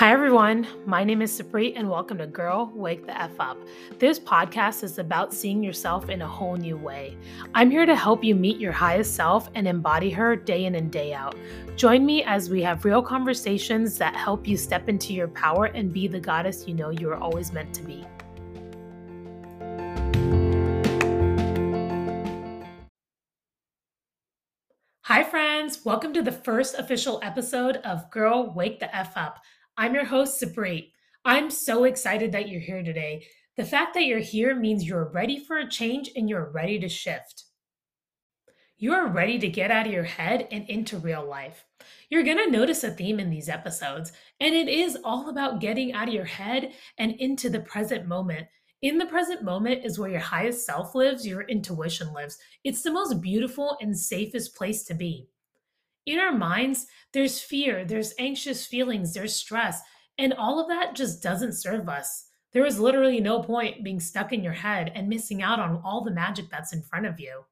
Hi, everyone. My name is Supreet, and welcome to Girl Wake the F Up. This podcast is about seeing yourself in a whole new way. I'm here to help you meet your highest self and embody her day in and day out. Join me as we have real conversations that help you step into your power and be the goddess you know you are always meant to be. Hi, friends. Welcome to the first official episode of Girl Wake the F Up. I'm your host, Supreet. I'm so excited that you're here today. The fact that you're here means you're ready for a change and you're ready to shift. You are ready to get out of your head and into real life. You're going to notice a theme in these episodes, and it is all about getting out of your head and into the present moment. In the present moment is where your highest self lives, your intuition lives. It's the most beautiful and safest place to be. In our minds, there's fear, there's anxious feelings, there's stress, and all of that just doesn't serve us. There is literally no point being stuck in your head and missing out on all the magic that's in front of you.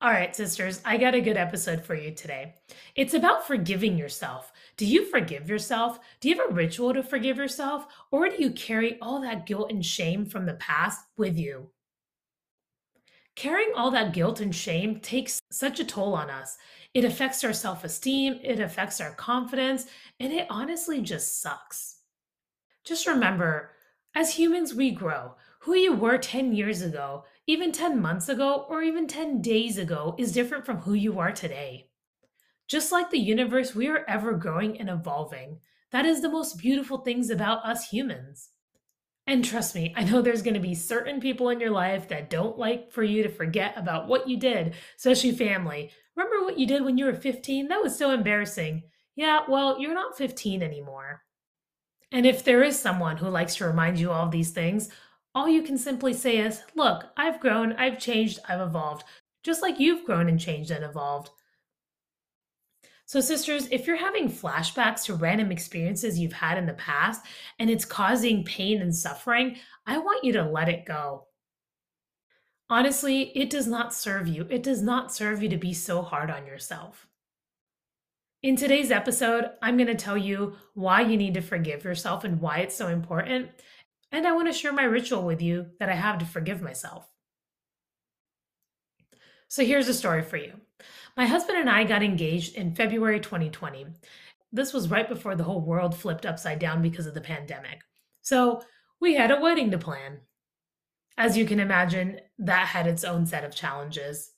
All right, sisters, I got a good episode for you today. It's about forgiving yourself. Do you forgive yourself? Do you have a ritual to forgive yourself? Or do you carry all that guilt and shame from the past with you? Carrying all that guilt and shame takes such a toll on us. It affects our self esteem, it affects our confidence, and it honestly just sucks. Just remember, as humans, we grow. Who you were 10 years ago, even 10 months ago, or even 10 days ago is different from who you are today. Just like the universe, we are ever growing and evolving. That is the most beautiful things about us humans. And trust me, I know there's going to be certain people in your life that don't like for you to forget about what you did, especially family. Remember what you did when you were 15? That was so embarrassing. Yeah, well, you're not 15 anymore. And if there is someone who likes to remind you all these things, all you can simply say is, Look, I've grown, I've changed, I've evolved, just like you've grown and changed and evolved. So, sisters, if you're having flashbacks to random experiences you've had in the past and it's causing pain and suffering, I want you to let it go. Honestly, it does not serve you. It does not serve you to be so hard on yourself. In today's episode, I'm going to tell you why you need to forgive yourself and why it's so important. And I want to share my ritual with you that I have to forgive myself. So here's a story for you. My husband and I got engaged in February 2020. This was right before the whole world flipped upside down because of the pandemic. So we had a wedding to plan. As you can imagine, that had its own set of challenges.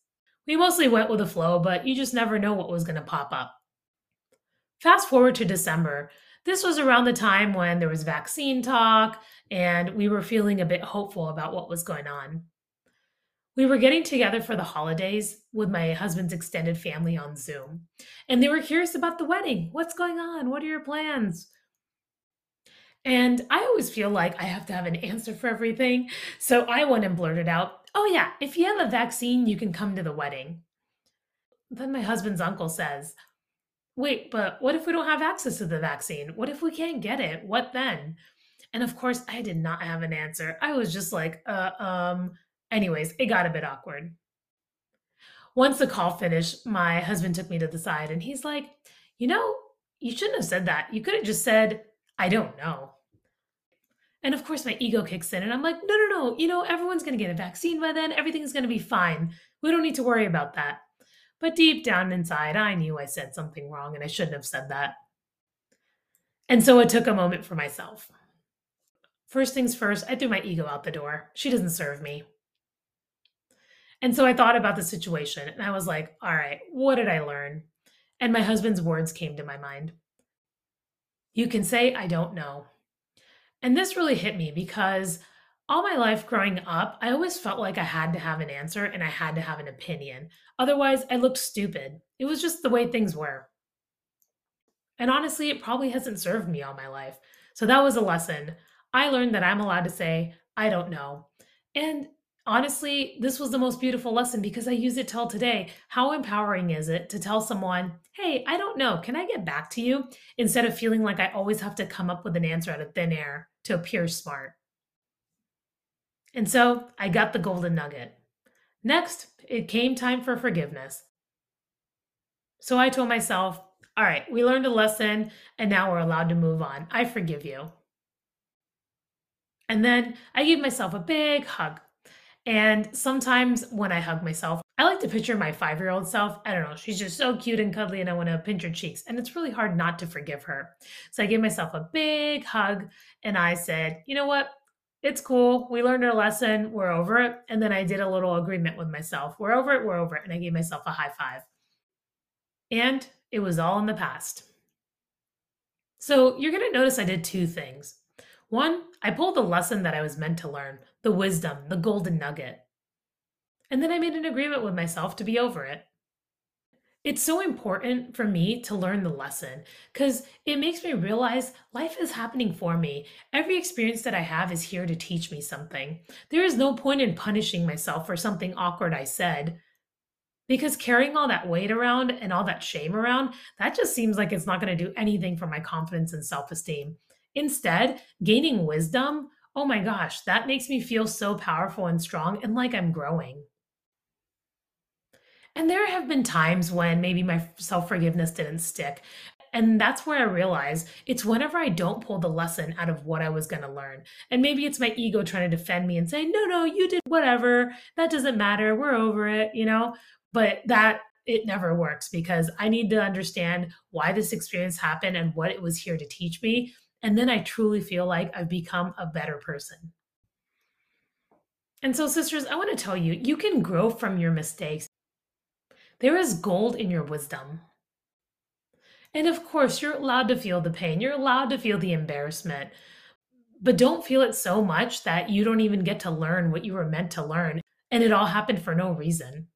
We mostly went with the flow, but you just never know what was going to pop up. Fast forward to December. This was around the time when there was vaccine talk, and we were feeling a bit hopeful about what was going on. We were getting together for the holidays with my husband's extended family on Zoom, and they were curious about the wedding. What's going on? What are your plans? And I always feel like I have to have an answer for everything. So I went and blurted out, Oh, yeah, if you have a vaccine, you can come to the wedding. Then my husband's uncle says, Wait, but what if we don't have access to the vaccine? What if we can't get it? What then? And of course, I did not have an answer. I was just like, uh, um, Anyways, it got a bit awkward. Once the call finished, my husband took me to the side and he's like, You know, you shouldn't have said that. You could have just said, I don't know. And of course, my ego kicks in and I'm like, No, no, no. You know, everyone's going to get a vaccine by then. Everything's going to be fine. We don't need to worry about that. But deep down inside, I knew I said something wrong and I shouldn't have said that. And so it took a moment for myself. First things first, I threw my ego out the door. She doesn't serve me. And so I thought about the situation and I was like, all right, what did I learn? And my husband's words came to my mind. You can say, I don't know. And this really hit me because all my life growing up, I always felt like I had to have an answer and I had to have an opinion. Otherwise, I looked stupid. It was just the way things were. And honestly, it probably hasn't served me all my life. So that was a lesson. I learned that I'm allowed to say, I don't know. And honestly, this was the most beautiful lesson because I use it till today. How empowering is it to tell someone, hey, I don't know, can I get back to you? Instead of feeling like I always have to come up with an answer out of thin air to appear smart. And so I got the golden nugget. Next, it came time for forgiveness. So I told myself, All right, we learned a lesson and now we're allowed to move on. I forgive you. And then I gave myself a big hug. And sometimes when I hug myself, I like to picture my five year old self. I don't know, she's just so cute and cuddly, and I want to pinch her cheeks. And it's really hard not to forgive her. So I gave myself a big hug and I said, you know what? It's cool. We learned our lesson. We're over it. And then I did a little agreement with myself. We're over it. We're over it. And I gave myself a high five. And it was all in the past. So you're going to notice I did two things. One, I pulled the lesson that I was meant to learn, the wisdom, the golden nugget. And then I made an agreement with myself to be over it. It's so important for me to learn the lesson because it makes me realize life is happening for me. Every experience that I have is here to teach me something. There is no point in punishing myself for something awkward I said because carrying all that weight around and all that shame around, that just seems like it's not going to do anything for my confidence and self esteem. Instead, gaining wisdom, oh my gosh, that makes me feel so powerful and strong and like I'm growing. And there have been times when maybe my self forgiveness didn't stick. And that's where I realize it's whenever I don't pull the lesson out of what I was going to learn. And maybe it's my ego trying to defend me and say, no, no, you did whatever. That doesn't matter. We're over it, you know? But that it never works because I need to understand why this experience happened and what it was here to teach me. And then I truly feel like I've become a better person. And so, sisters, I want to tell you, you can grow from your mistakes. There is gold in your wisdom. And of course, you're allowed to feel the pain, you're allowed to feel the embarrassment, but don't feel it so much that you don't even get to learn what you were meant to learn. And it all happened for no reason.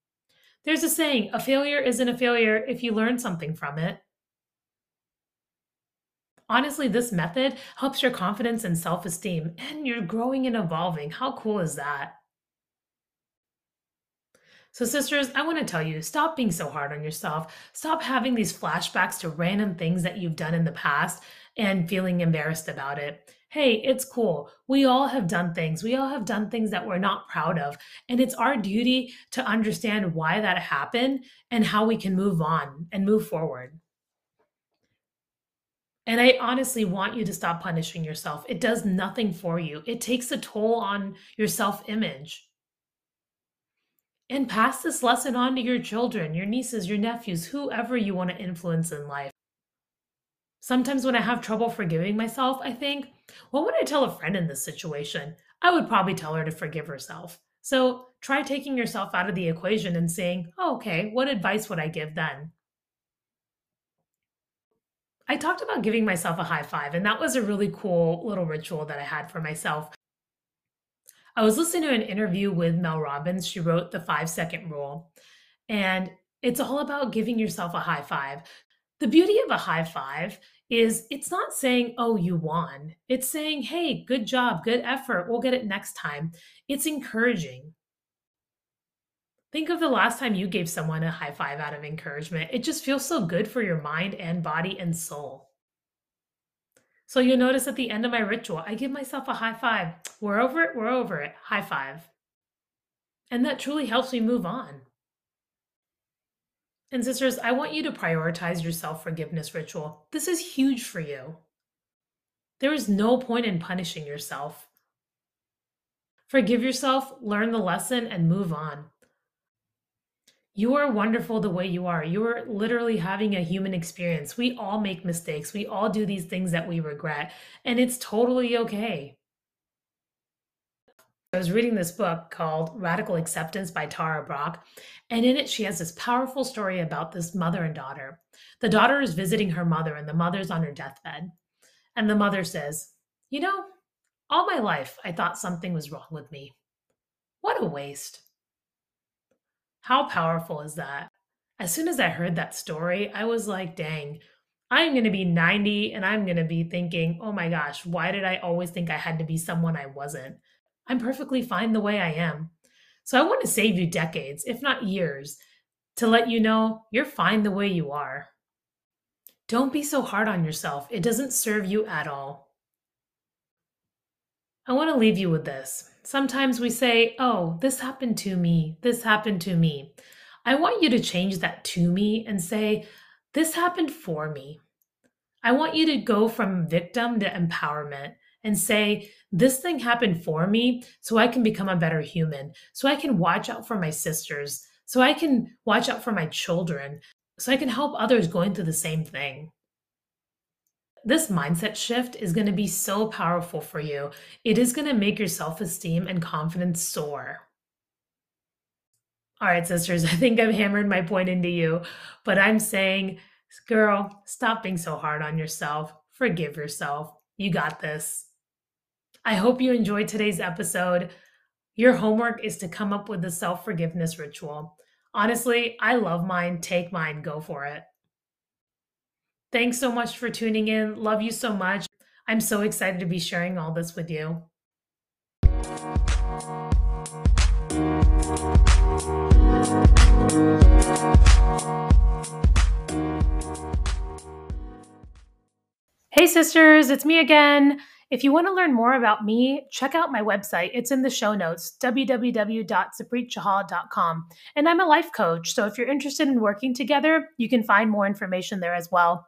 There's a saying a failure isn't a failure if you learn something from it. Honestly, this method helps your confidence and self esteem, and you're growing and evolving. How cool is that? So, sisters, I want to tell you stop being so hard on yourself. Stop having these flashbacks to random things that you've done in the past and feeling embarrassed about it. Hey, it's cool. We all have done things. We all have done things that we're not proud of. And it's our duty to understand why that happened and how we can move on and move forward. And I honestly want you to stop punishing yourself. It does nothing for you, it takes a toll on your self image. And pass this lesson on to your children, your nieces, your nephews, whoever you want to influence in life. Sometimes when I have trouble forgiving myself, I think, what would I tell a friend in this situation? I would probably tell her to forgive herself. So try taking yourself out of the equation and saying, oh, okay, what advice would I give then? I talked about giving myself a high five, and that was a really cool little ritual that I had for myself. I was listening to an interview with Mel Robbins. She wrote the five second rule, and it's all about giving yourself a high five. The beauty of a high five is it's not saying, oh, you won. It's saying, hey, good job, good effort. We'll get it next time. It's encouraging. Think of the last time you gave someone a high five out of encouragement. It just feels so good for your mind and body and soul. So you'll notice at the end of my ritual, I give myself a high five. We're over it, we're over it. High five. And that truly helps me move on. And sisters, I want you to prioritize your self forgiveness ritual. This is huge for you. There is no point in punishing yourself. Forgive yourself, learn the lesson, and move on. You are wonderful the way you are. You are literally having a human experience. We all make mistakes. We all do these things that we regret, and it's totally okay. I was reading this book called Radical Acceptance by Tara Brach, and in it, she has this powerful story about this mother and daughter. The daughter is visiting her mother, and the mother's on her deathbed. And the mother says, You know, all my life I thought something was wrong with me. What a waste. How powerful is that? As soon as I heard that story, I was like, dang, I'm going to be 90 and I'm going to be thinking, oh my gosh, why did I always think I had to be someone I wasn't? I'm perfectly fine the way I am. So I want to save you decades, if not years, to let you know you're fine the way you are. Don't be so hard on yourself. It doesn't serve you at all. I want to leave you with this. Sometimes we say, Oh, this happened to me. This happened to me. I want you to change that to me and say, This happened for me. I want you to go from victim to empowerment and say, This thing happened for me so I can become a better human, so I can watch out for my sisters, so I can watch out for my children, so I can help others going through the same thing. This mindset shift is going to be so powerful for you. It is going to make your self esteem and confidence soar. All right, sisters, I think I've hammered my point into you, but I'm saying, girl, stop being so hard on yourself. Forgive yourself. You got this. I hope you enjoyed today's episode. Your homework is to come up with a self forgiveness ritual. Honestly, I love mine. Take mine, go for it. Thanks so much for tuning in. Love you so much. I'm so excited to be sharing all this with you. Hey, sisters, it's me again. If you want to learn more about me, check out my website. It's in the show notes, www.supreetchahal.com. And I'm a life coach, so if you're interested in working together, you can find more information there as well.